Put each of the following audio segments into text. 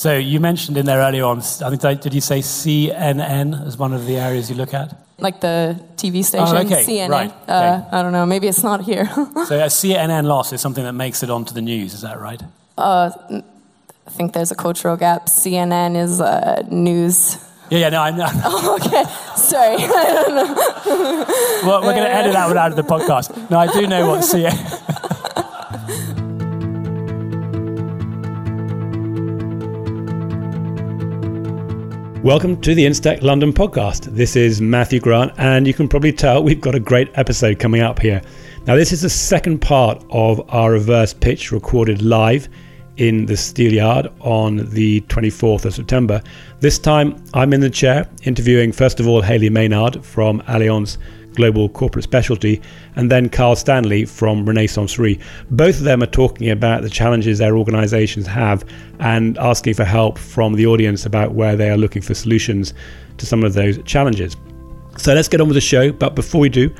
So you mentioned in there earlier on, I think, did you say CNN as one of the areas you look at? Like the TV station, oh, okay. CNN. Right. Uh. I don't know, maybe it's not here. so a CNN loss is something that makes it onto the news, is that right? Uh, I think there's a cultural gap. CNN is uh, news. Yeah, yeah, no, I know. Oh, okay, sorry. I don't know. well, we're going to edit that one out of the podcast. No, I do know what CNN. Welcome to the InsTech London podcast. This is Matthew Grant, and you can probably tell we've got a great episode coming up here. Now, this is the second part of our reverse pitch recorded live in the Steelyard on the 24th of September. This time, I'm in the chair interviewing, first of all, Hayley Maynard from Allianz Global Corporate Specialty, and then Karl Stanley from Renaissance Re. Both of them are talking about the challenges their organizations have and asking for help from the audience about where they are looking for solutions to some of those challenges. So let's get on with the show. But before we do,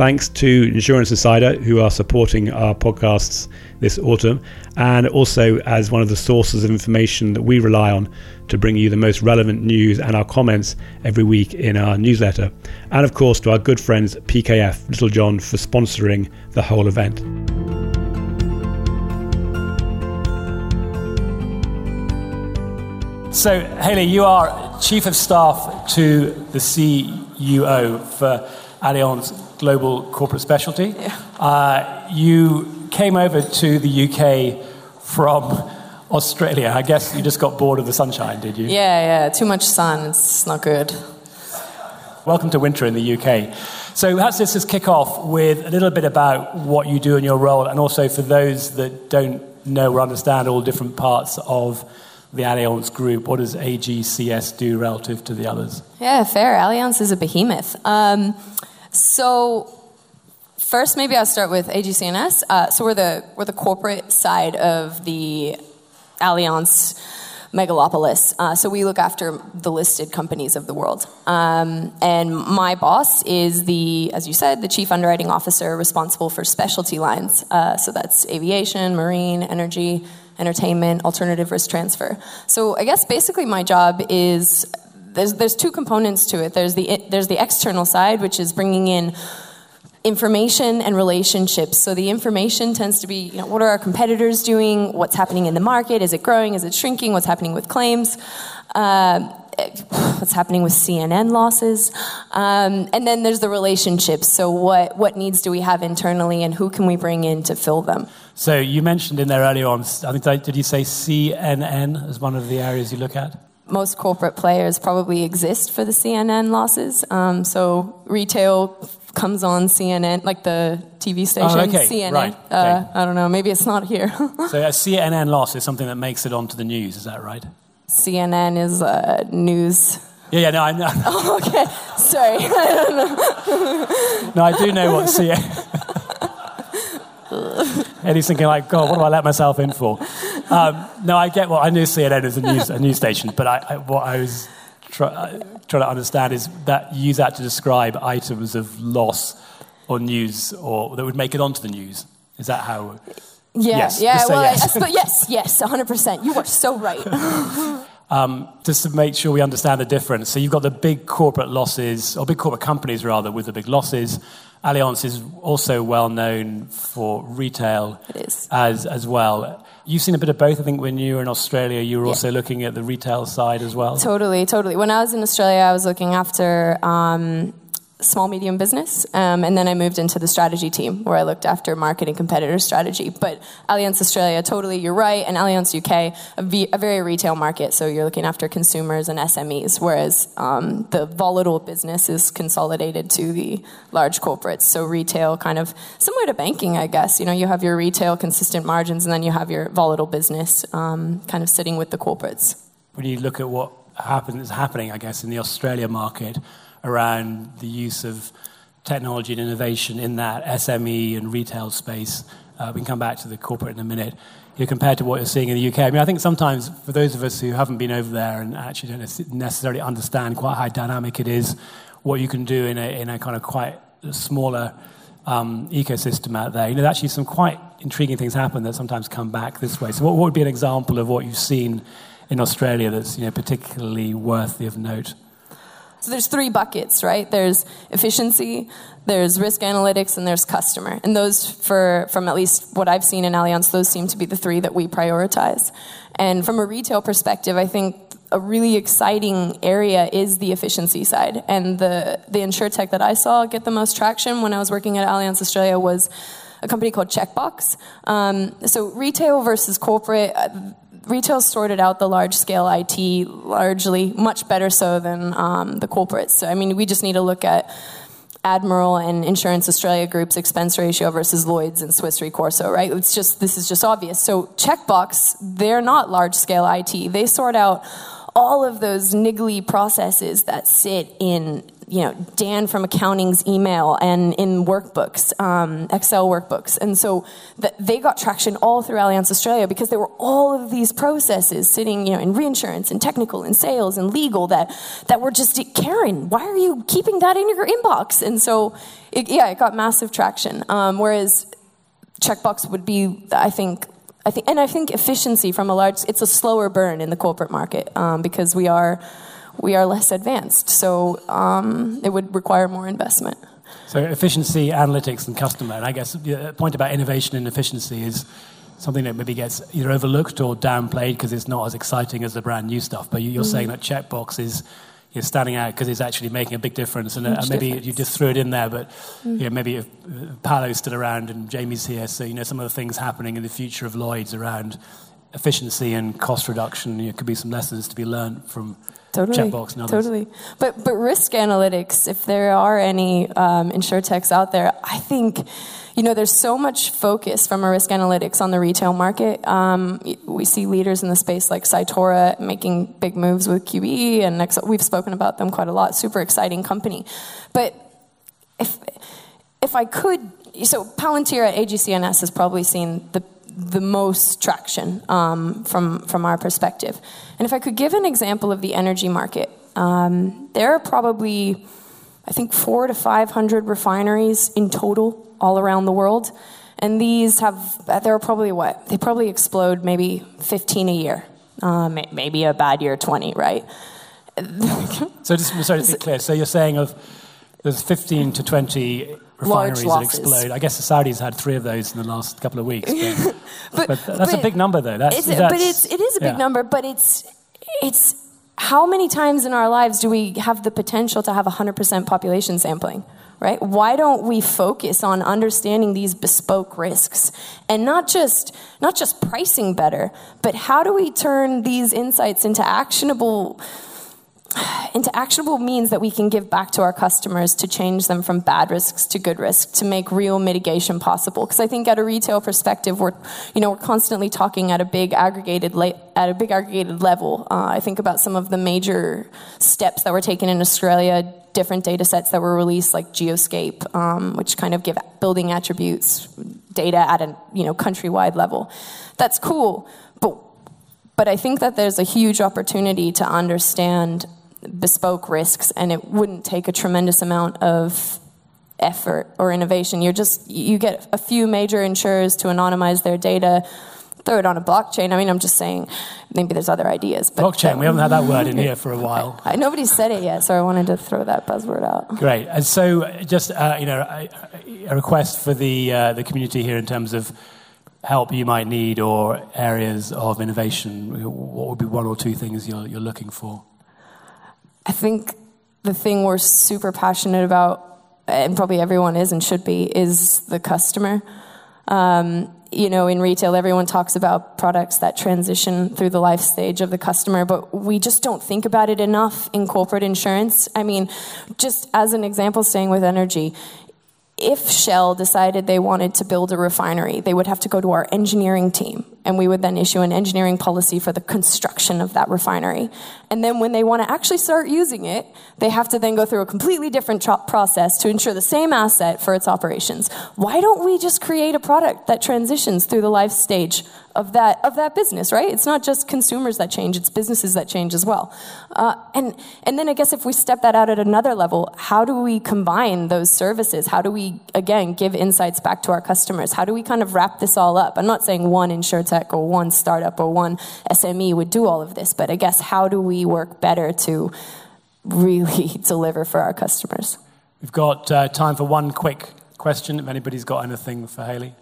thanks to Insurance Insider, who are supporting our podcasts this autumn, and also as one of the sources of information that we rely on to bring you the most relevant news and our comments every week in our newsletter. And of course, to our good friends PKF Littlejohn for sponsoring the whole event. So, Hayley, you are Chief of Staff to the CUO for Allianz Global Corporate Specialty. Yeah. Uh, you came over to the UK from Australia. I guess you just got bored of the sunshine, did you? Yeah, yeah. Too much sun. It's not good. Welcome to winter in the UK. So perhaps let's just kick off with a little bit about what you do in your role, and also for those that don't know or understand all different parts of the Allianz Group. What does AGCS do relative to the others? Yeah, fair. Allianz is a behemoth. Um, so first, maybe I'll start with AGCS. Uh, so we're the we're the corporate side of the Allianz megalopolis. Uh, so we look after the listed companies of the world. Um, and my boss is the, as you said, the chief underwriting officer responsible for specialty lines. Uh, so that's aviation, marine, energy, entertainment, alternative risk transfer. So I guess basically my job is there's there's two components to it. There's the there's the external side, which is bringing in information and relationships. So the information tends to be, you know, what are our competitors doing? What's happening in the market? Is it growing? Is it shrinking? What's happening with claims? Uh, what's happening with CNN losses? Um, and then there's the relationships. So what what needs do we have internally, and who can we bring in to fill them? So you mentioned in there earlier on. I think did you say CNN as one of the areas you look at? Most corporate players probably exist for the CNN losses. Um, so retail comes on CNN, like the TV station, oh, okay. CNN. Right. Uh, I don't know, maybe it's not here. so a CNN loss is something that makes it onto the news, is that right? CNN is uh, news. Yeah, yeah, no, I know. Oh, okay, sorry. I don't know. no, I do know what CNN. Eddie's thinking like, God, what do I let myself in for? Um, no, I get what I knew CNN as a news, a news station, but I, I, what I was try, uh, trying to understand is that you use that to describe items of loss or news or that would make it onto the news. Is that how? Yeah, yes, yeah, well, yes. I, yes, yes, 100%. You are so right. Um, just to make sure we understand the difference. So you've got the big corporate losses, or big corporate companies rather, with the big losses. Allianz is also well known for retail as, as well. You've seen a bit of both. I think when you were in Australia, you were yeah. also looking at the retail side as well. Totally, totally. When I was in Australia, I was looking after um, small medium business um, and then i moved into the strategy team where i looked after marketing competitor strategy. But allianz australia totally you're right and allianz uk a, v- a very retail market so you're looking after consumers and smes whereas um, the volatile business is consolidated to the large corporates. So retail kind of similar to banking i guess. You know you have your retail consistent margins and then you have your volatile business um, kind of sitting with the corporates. When you look at what happen, is happening i guess in the australia market around the use of technology and innovation in that SME and retail space. Uh, we can come back to the corporate in a minute. You know, compared to what you're seeing in the UK, I mean, I think sometimes for those of us who haven't been over there and actually don't necessarily understand quite how dynamic it is, what you can do in a, in a kind of quite smaller um, ecosystem out there, you know, actually some quite intriguing things happen that sometimes come back this way. So, what, what would be an example of what you've seen in Australia that's you know, particularly worthy of note? So there's three buckets, right? There's efficiency, there's risk analytics, and there's customer. And those, for from at least what I've seen in Allianz, those seem to be the three that we prioritize. And from a retail perspective, I think a really exciting area is the efficiency side. And the the insurtech that I saw get the most traction when I was working at Allianz Australia was a company called Checkbox. Um, so retail versus corporate. Uh, retail sorted out the large scale IT largely, much better so than um, the corporates. So, I mean, we just need to look at Admiral and Insurance Australia Group's expense ratio versus Lloyd's and Swiss Re Corso, right? It's just, this is just obvious. So, Checkbox, they're not large scale IT. They sort out all of those niggly processes that sit in you know Dan from accounting's email and in workbooks, um, Excel workbooks, and so the, they got traction all through Allianz Australia because there were all of these processes sitting, you know, in reinsurance and technical and sales and legal that that were just Karen, why are you keeping that in your inbox? And so, it, yeah, it got massive traction. Um, whereas checkbox would be, I think, I think, and I think efficiency from a large, it's a slower burn in the corporate market um, because we are we are less advanced. So um, it would require more investment. So efficiency, analytics, and customer. And I guess the point about innovation and efficiency is something that maybe gets either overlooked or downplayed because it's not as exciting as the brand new stuff. But you're mm. saying that checkbox is you're standing out because it's actually making a big difference. And uh, maybe difference. you just threw it in there, but mm. you know, maybe if uh, Paolo's still around and Jamie's here, so you know some of the things happening in the future of Lloyd's around efficiency and cost reduction. You know, could be some lessons to be learned from totally, checkbox and others. Totally. But but risk analytics, if there are any um, insurtechs out there, I think you know there's so much focus from a risk analytics on the retail market. Um, we see leaders in the space like Cytora making big moves with QBE, and we've spoken about them quite a lot. Super exciting company, but if if I could, so Palantir at AGCNS has probably seen the the most traction um, from from our perspective. And if I could give an example of the energy market, um, there are probably I think four to five hundred refineries in total all around the world, and these have there are probably what they probably explode maybe fifteen a year, uh, maybe a bad year twenty, right? so just sorry to be clear. So you're saying of there's 15 to 20 refineries that explode. I guess the Saudis had three of those in the last couple of weeks. But, but, but that's but a big number, though. That's, it's, that's, but it's, it is a big yeah. number, but it's, it's how many times in our lives do we have the potential to have 100% population sampling? Right? Why don't we focus on understanding these bespoke risks and not just not just pricing better, but how do we turn these insights into actionable into actionable means that we can give back to our customers to change them from bad risks to good risks to make real mitigation possible. Because i think at a retail perspective we're you know we're constantly talking at a big aggregated at a big aggregated level. Uh, i think about some of the major steps that were taken in australia different data sets that were released like geoscape um, which kind of give building attributes data at a you know countrywide level. That's cool but but I think that there's a huge opportunity to understand bespoke risks and it wouldn't take a tremendous amount of effort or innovation. You're just you get a few major insurers to anonymize their data, throw it on a blockchain. I mean, I'm just saying maybe there's other ideas. But blockchain. we haven't had that word in here for a while. I, nobody said it yet, so I wanted to throw that buzzword out. Great. And so, just uh, you know, a, a, request for the uh, the community here in terms of help you might need or areas of innovation. What would be one or two things you're, you're looking for? I think the thing we're super passionate about, and probably everyone is and should be, is the customer. Um, you know, in retail, everyone talks about products that transition through the life stage of the customer, but we just don't think about it enough in corporate insurance. I mean, just as an example, staying with energy, if Shell decided they wanted to build a refinery, they would have to go to our engineering team, and we would then issue an engineering policy for the construction of that refinery. And then when they want to actually start using it, they have to then go through a completely different process to ensure the same asset for its operations. Why don't we just create a product that transitions through the life stage of that of that business, right? It's not just consumers that change; it's businesses that change as well. Uh, and and then I guess if we step that out at another level, how do we combine those services? How do we again give insights back to our customers? How do we kind of wrap this all up? I'm not saying one insure fintech or one startup or one SME would do all of this. But I guess how do we work better to really deliver for our customers? We've got uh, time for one quick question. If anybody's got anything for Hayley.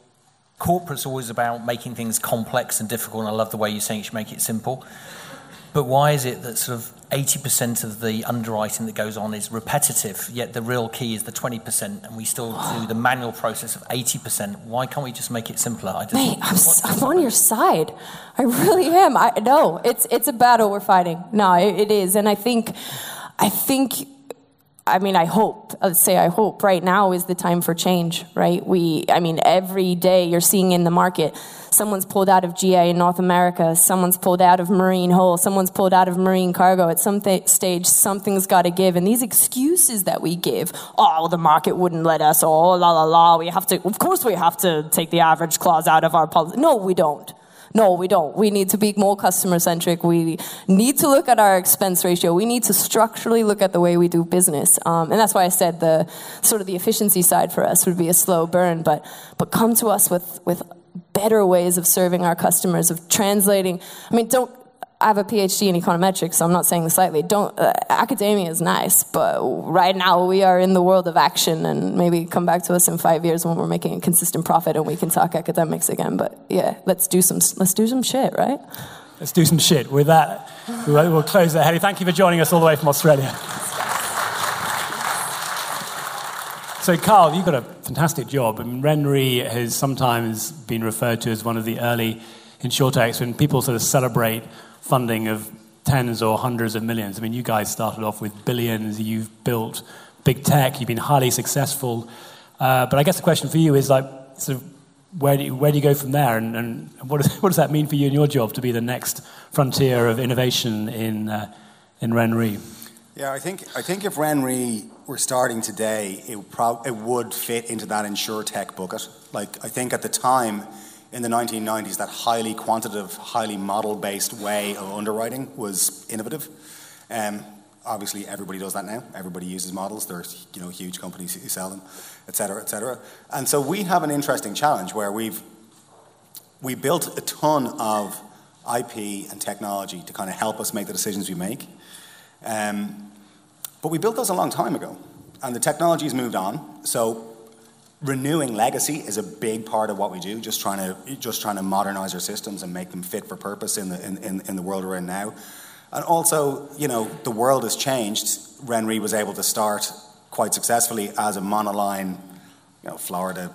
Corporate's always about making things complex and difficult, and I love the way you're saying you should make it simple. But why is it that sort of 80% of the underwriting that goes on is repetitive, yet the real key is the 20%, and we still do the manual process of 80%? Why can't we just make it simpler? I just, Mate, I'm, I'm on your side. I really am. I no, it's it's a battle we're fighting. No, it, it is, and I think, I think I mean, I hope, let's say I hope right now is the time for change, right? We, I mean, every day you're seeing in the market, someone's pulled out of GA in North America, someone's pulled out of marine hull, someone's pulled out of marine cargo. At some th- stage, something's got to give. And these excuses that we give, oh, the market wouldn't let us, oh, la la la, we have to, of course we have to take the average clause out of our policy. No, we don't. No, we don't. We need to be more customer centric. We need to look at our expense ratio. We need to structurally look at the way we do business. Um, and that's why I said the sort of the efficiency side for us would be a slow burn, but, but come to us with, with better ways of serving our customers, of translating. I mean, don't, I have a PhD in econometrics, so I'm not saying this lightly. Don't uh, academia is nice, but right now we are in the world of action, and maybe come back to us in five years when we're making a consistent profit and we can talk academics again. But yeah, let's do some let's do some shit, right? Let's do some shit. With that, we'll close there. Harry, thank you for joining us all the way from Australia. So, Karl, you've got a fantastic job. I mean, RenRe has sometimes been referred to as one of the early insurtechs when people sort of celebrate funding of tens or hundreds of millions. I mean, you guys started off with billions, you've built big tech, you've been highly successful. Uh, but I guess the question for you is like, sort of, where do you, where do you go from there? And, and what, does, what does that mean for you and your job to be the next frontier of innovation in, uh, in RenRe? Yeah, I think, I think if RenRe were starting today, it, it would fit into that insurtech bucket. Like, I think at the time, in the 1990s, that highly quantitative, highly model based way of underwriting was innovative. Um, obviously, everybody does that now. Everybody uses models. There's you know, huge companies who sell them, et cetera, et cetera. And so we have an interesting challenge where we've we built a ton of IP and technology to kind of help us make the decisions we make. Um, but we built those a long time ago, and the technology's moved on. So renewing legacy is a big part of what we do just trying to just trying to modernize our systems and make them fit for purpose in the in, in, in the world we're in now. And also you know the world has changed. Renre was able to start quite successfully as a monoline you know florida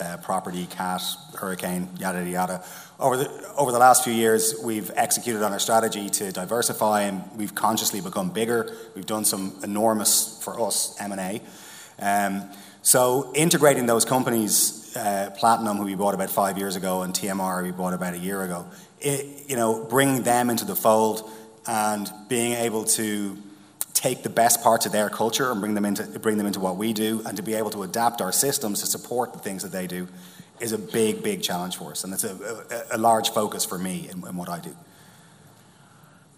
uh, property cat hurricane yada yada yada. Over the over the last few years we've executed on our strategy to diversify and we've consciously become bigger. We've done some enormous for us m&a um, so integrating those companies, uh, Platinum, who we bought about five years ago, and TMR, we bought about a year ago, it, you know, bringing them into the fold and being able to take the best parts of their culture and bring them into bring them into what we do, and to be able to adapt our systems to support the things that they do, is a big, big challenge for us, and it's a, a, large focus for me in what I do.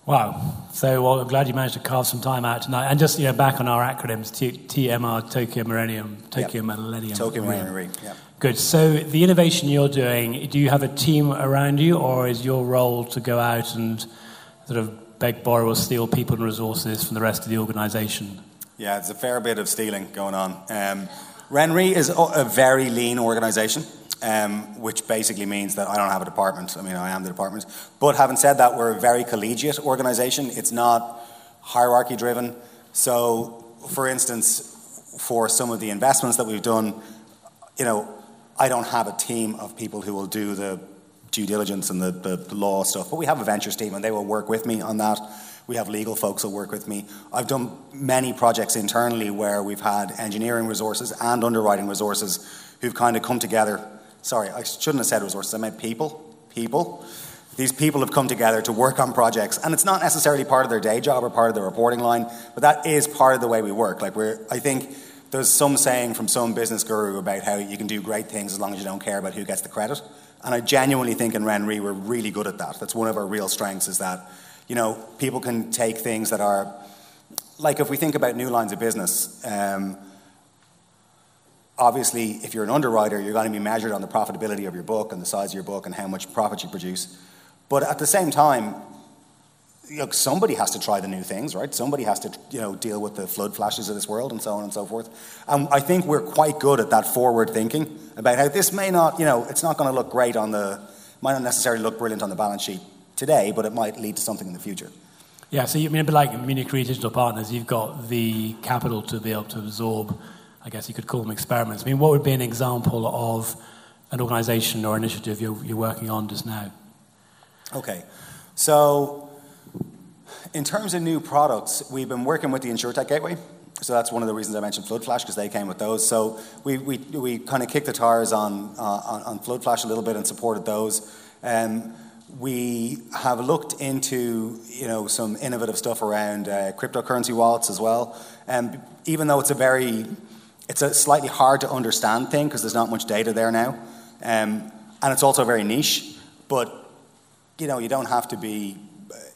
Wow. So well, I'm glad you managed to carve some time out tonight. And just you know, back on our acronyms, T- TMR, Tokyo Millennium, Tokyo yep. Millennium. Tokyo Millennium, yeah. Good. So the innovation you're doing, do you have a team around you, or is your role to go out and sort of beg, borrow, or steal people and resources from the rest of the organisation? Yeah, it's a fair bit of stealing going on. Um, RenRe is a very lean organisation um, which basically means that I don't have a department. I mean, I am the department. But having said that, we're a very collegiate organization. It's not hierarchy driven. So, for instance, for some of the investments that we've done, you know, I don't have a team of people who will do the due diligence and the, the, the law stuff, but we have a ventures team and they will work with me on that. We have legal folks who work with me. I've done many projects internally where we've had engineering resources and underwriting resources who've kind of come together sorry, I shouldn't have said resources, I meant people. People. These people have come together to work on projects, and it's not necessarily part of their day job or part of their reporting line, but that is part of the way we work. Like we're, I think there's some saying from some business guru about how you can do great things as long as you don't care about who gets the credit. And I genuinely think in RenRe we're really good at that. That's one of our real strengths is that, you know, people can take things that are, like if we think about new lines of business, um, obviously, if you're an underwriter, you're going to be measured on the profitability of your book and the size of your book and how much profit you produce. But at the same time, somebody has to try the new things, right? Somebody has to, you know, deal with the FloodFlashes of this world and so on and so forth. And I think we're quite good at that forward thinking about how this may not, you know, it's not going to look great on the, might not necessarily look brilliant on the balance sheet today, but it might lead to something in the future. Yeah, so you I mean like Munich Re Digital Partners, you've got the capital to be able to absorb, I guess you could call them experiments. I mean, what would be an example of an organization or initiative you're, you're working on just now? Okay, so in terms of new products, we've been working with the InsurTech Gateway. So that's one of the reasons I mentioned FloodFlash because they came with those. So we, we, we kind of kicked the tires on, uh, on, on FloodFlash a little bit and supported those. Um, we have looked into you know some innovative stuff around uh, cryptocurrency wallets as well. Um, even though it's a very it's a slightly hard to understand thing because there's not much data there now, um, and it's also very niche. But you know you don't have to be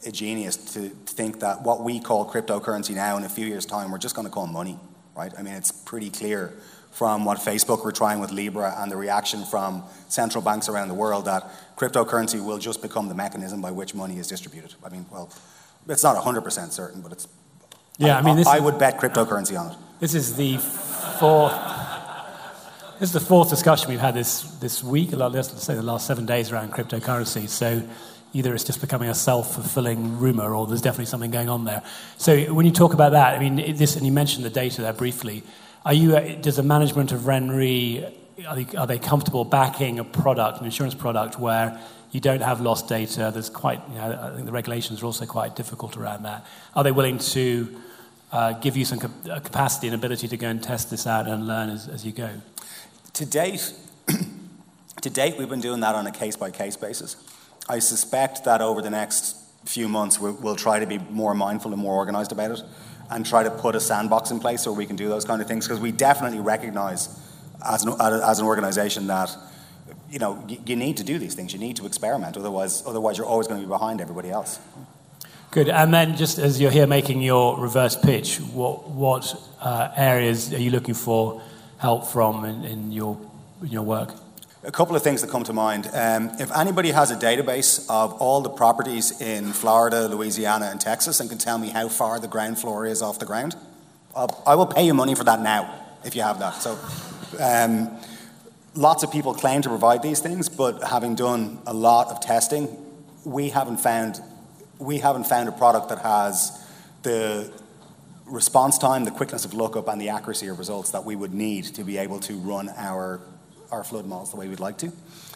a genius to think that what we call cryptocurrency now in a few years' time we're just going to call money, right? I mean it's pretty clear from what Facebook were trying with Libra and the reaction from central banks around the world that cryptocurrency will just become the mechanism by which money is distributed. I mean, well, it's not 100% certain, but it's. Yeah, I, I mean, I, I would bet cryptocurrency on it. This is the fourth. This is the fourth discussion we've had this, this week, let's say the last seven days around cryptocurrency. So either it's just becoming a self fulfilling rumor or there's definitely something going on there. So when you talk about that, I mean, this, and you mentioned the data there briefly. Are you, uh, does the management of RenRe, are they, are they comfortable backing a product, an insurance product, where you don't have lost data? There's quite, you know, I think the regulations are also quite difficult around that. Are they willing to uh, give you some capacity and ability to go and test this out and learn as, as you go? To date, to date, we've been doing that on a case by case basis. I suspect that over the next few months, we'll, we'll try to be more mindful and more organized about it and try to put a sandbox in place so we can do those kind of things because we definitely recognize as an, as an organization that you know you need to do these things you need to experiment otherwise otherwise you're always going to be behind everybody else Good. And then, just as you're here making your reverse pitch, what what uh, areas are you looking for help from in, in your in your work? A couple of things that come to mind. Um, if anybody has a database of all the properties in Florida, Louisiana, and Texas and can tell me how far the ground floor is off the ground, I'll, I will pay you money for that now if you have that. So, um, lots of people claim to provide these things, but having done a lot of testing, we haven't found we haven't found a product that has the response time, the quickness of lookup, and the accuracy of results that we would need to be able to run our our flood models the way we'd like to.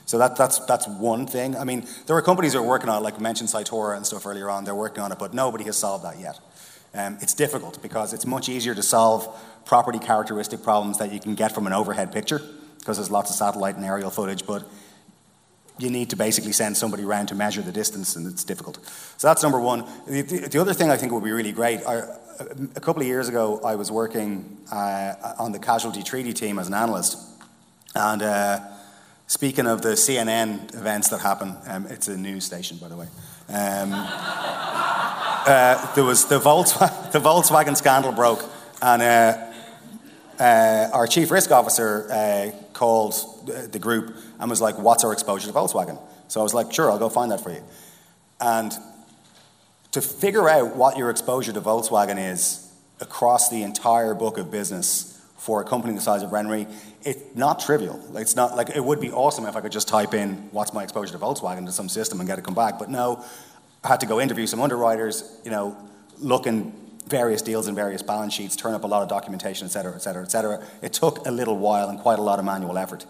So that, that's, that's one thing. I mean, there are companies that are working on it, like we mentioned Cytora and stuff earlier on, they're working on it, but nobody has solved that yet. Um, it's difficult because it's much easier to solve property characteristic problems that you can get from an overhead picture because there's lots of satellite and aerial footage, but you need to basically send somebody around to measure the distance, and it's difficult. So that's number one. The, the, the other thing I think would be really great, a couple of years ago, I was working uh, on the casualty treaty team as an analyst, and uh, speaking of the CNN events that happen, um, it's a news station, by the way. Um, uh, there was the, Volkswagen, the Volkswagen scandal broke, and uh, uh our chief risk officer uh, called the group and was like, "What's our exposure to Volkswagen?" So I was like, "Sure, I'll go find that for you." And to figure out what your exposure to Volkswagen is across the entire book of business for a company the size of RenRe, it's not trivial. It's not like it would be awesome if I could just type in what's my exposure to Volkswagen to some system and get it come back. But no, I had to go interview some underwriters, you know, look in various deals and various balance sheets, turn up a lot of documentation, et cetera, et cetera, et cetera. It took a little while and quite a lot of manual effort.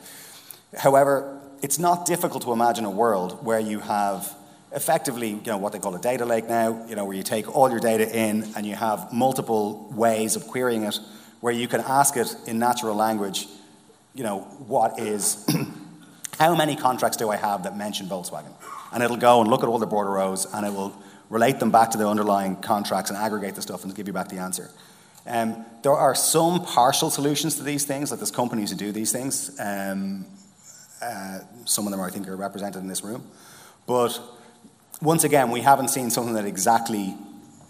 However, it's not difficult to imagine a world where you have effectively, you know, what they call a data lake now, you know, where you take all your data in and you have multiple ways of querying it where you can ask it in natural language, you know, what is, how many contracts do I have that mention Volkswagen? And it'll go and look at all the bordereaux and it will relate them back to the underlying contracts and aggregate the stuff and give you back the answer. Um, there are some partial solutions to these things, like there's companies who do these things. Um, uh, some of them, I think, are represented in this room. But once again, we haven't seen something that exactly,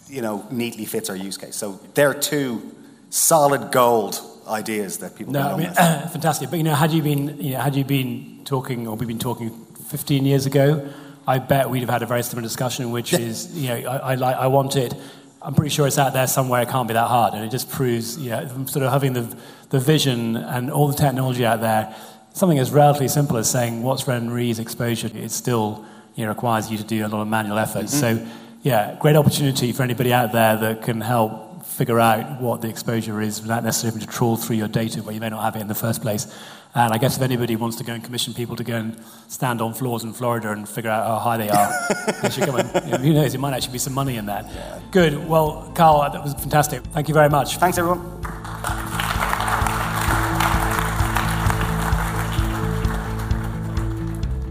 you know, neatly fits our use case. So there are two solid gold ideas that people. No, I mean, fantastic. But you know, had you been, you know, had you been talking, or we've been talking 15 years ago, I bet we'd have had a very similar discussion, which is, you know, I, I, like, I want it. I'm pretty sure it's out there somewhere. It can't be that hard, and it just proves, you know, sort of having the the vision and all the technology out there. Something as relatively simple as saying what's RenRe's exposure. It still, you know, requires you to do a lot of manual effort. Mm-hmm. So, yeah, great opportunity for anybody out there that can help figure out what the exposure is without necessarily having to trawl through your data where you may not have it in the first place. And I guess if anybody wants to go and commission people to go and stand on floors in Florida and figure out how high they are, they should come and, you know, who knows, there might actually be some money in that. Yeah. Good. Well, Karl, that was fantastic. Thank you very much. Thanks, everyone.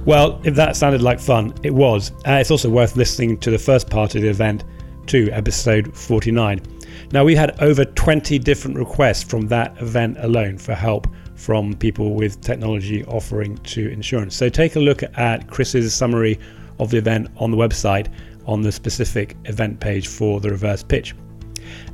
Well, if that sounded like fun, it was. Uh, it's also worth listening to the first part of the event, to episode 49. Now, we had over 20 different requests from that event alone for help from people with technology offering to insurance. So take a look at Chris's summary of the event on the website on the specific event page for the reverse pitch.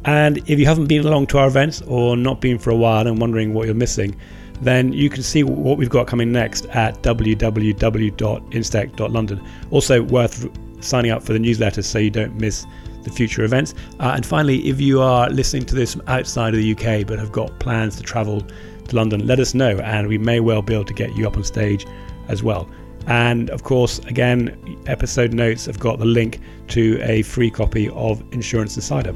And if you haven't been along to our events or not been for a while and wondering what you're missing, then you can see what we've got coming next at www.instech.london. Also worth signing up for the newsletter so you don't miss the future events. Uh, and finally, if you are listening to this from outside of the UK but have got plans to travel to London, let us know, and we may well be able to get you up on stage as well. And of course, again, episode notes have got the link to a free copy of Insurance Insider.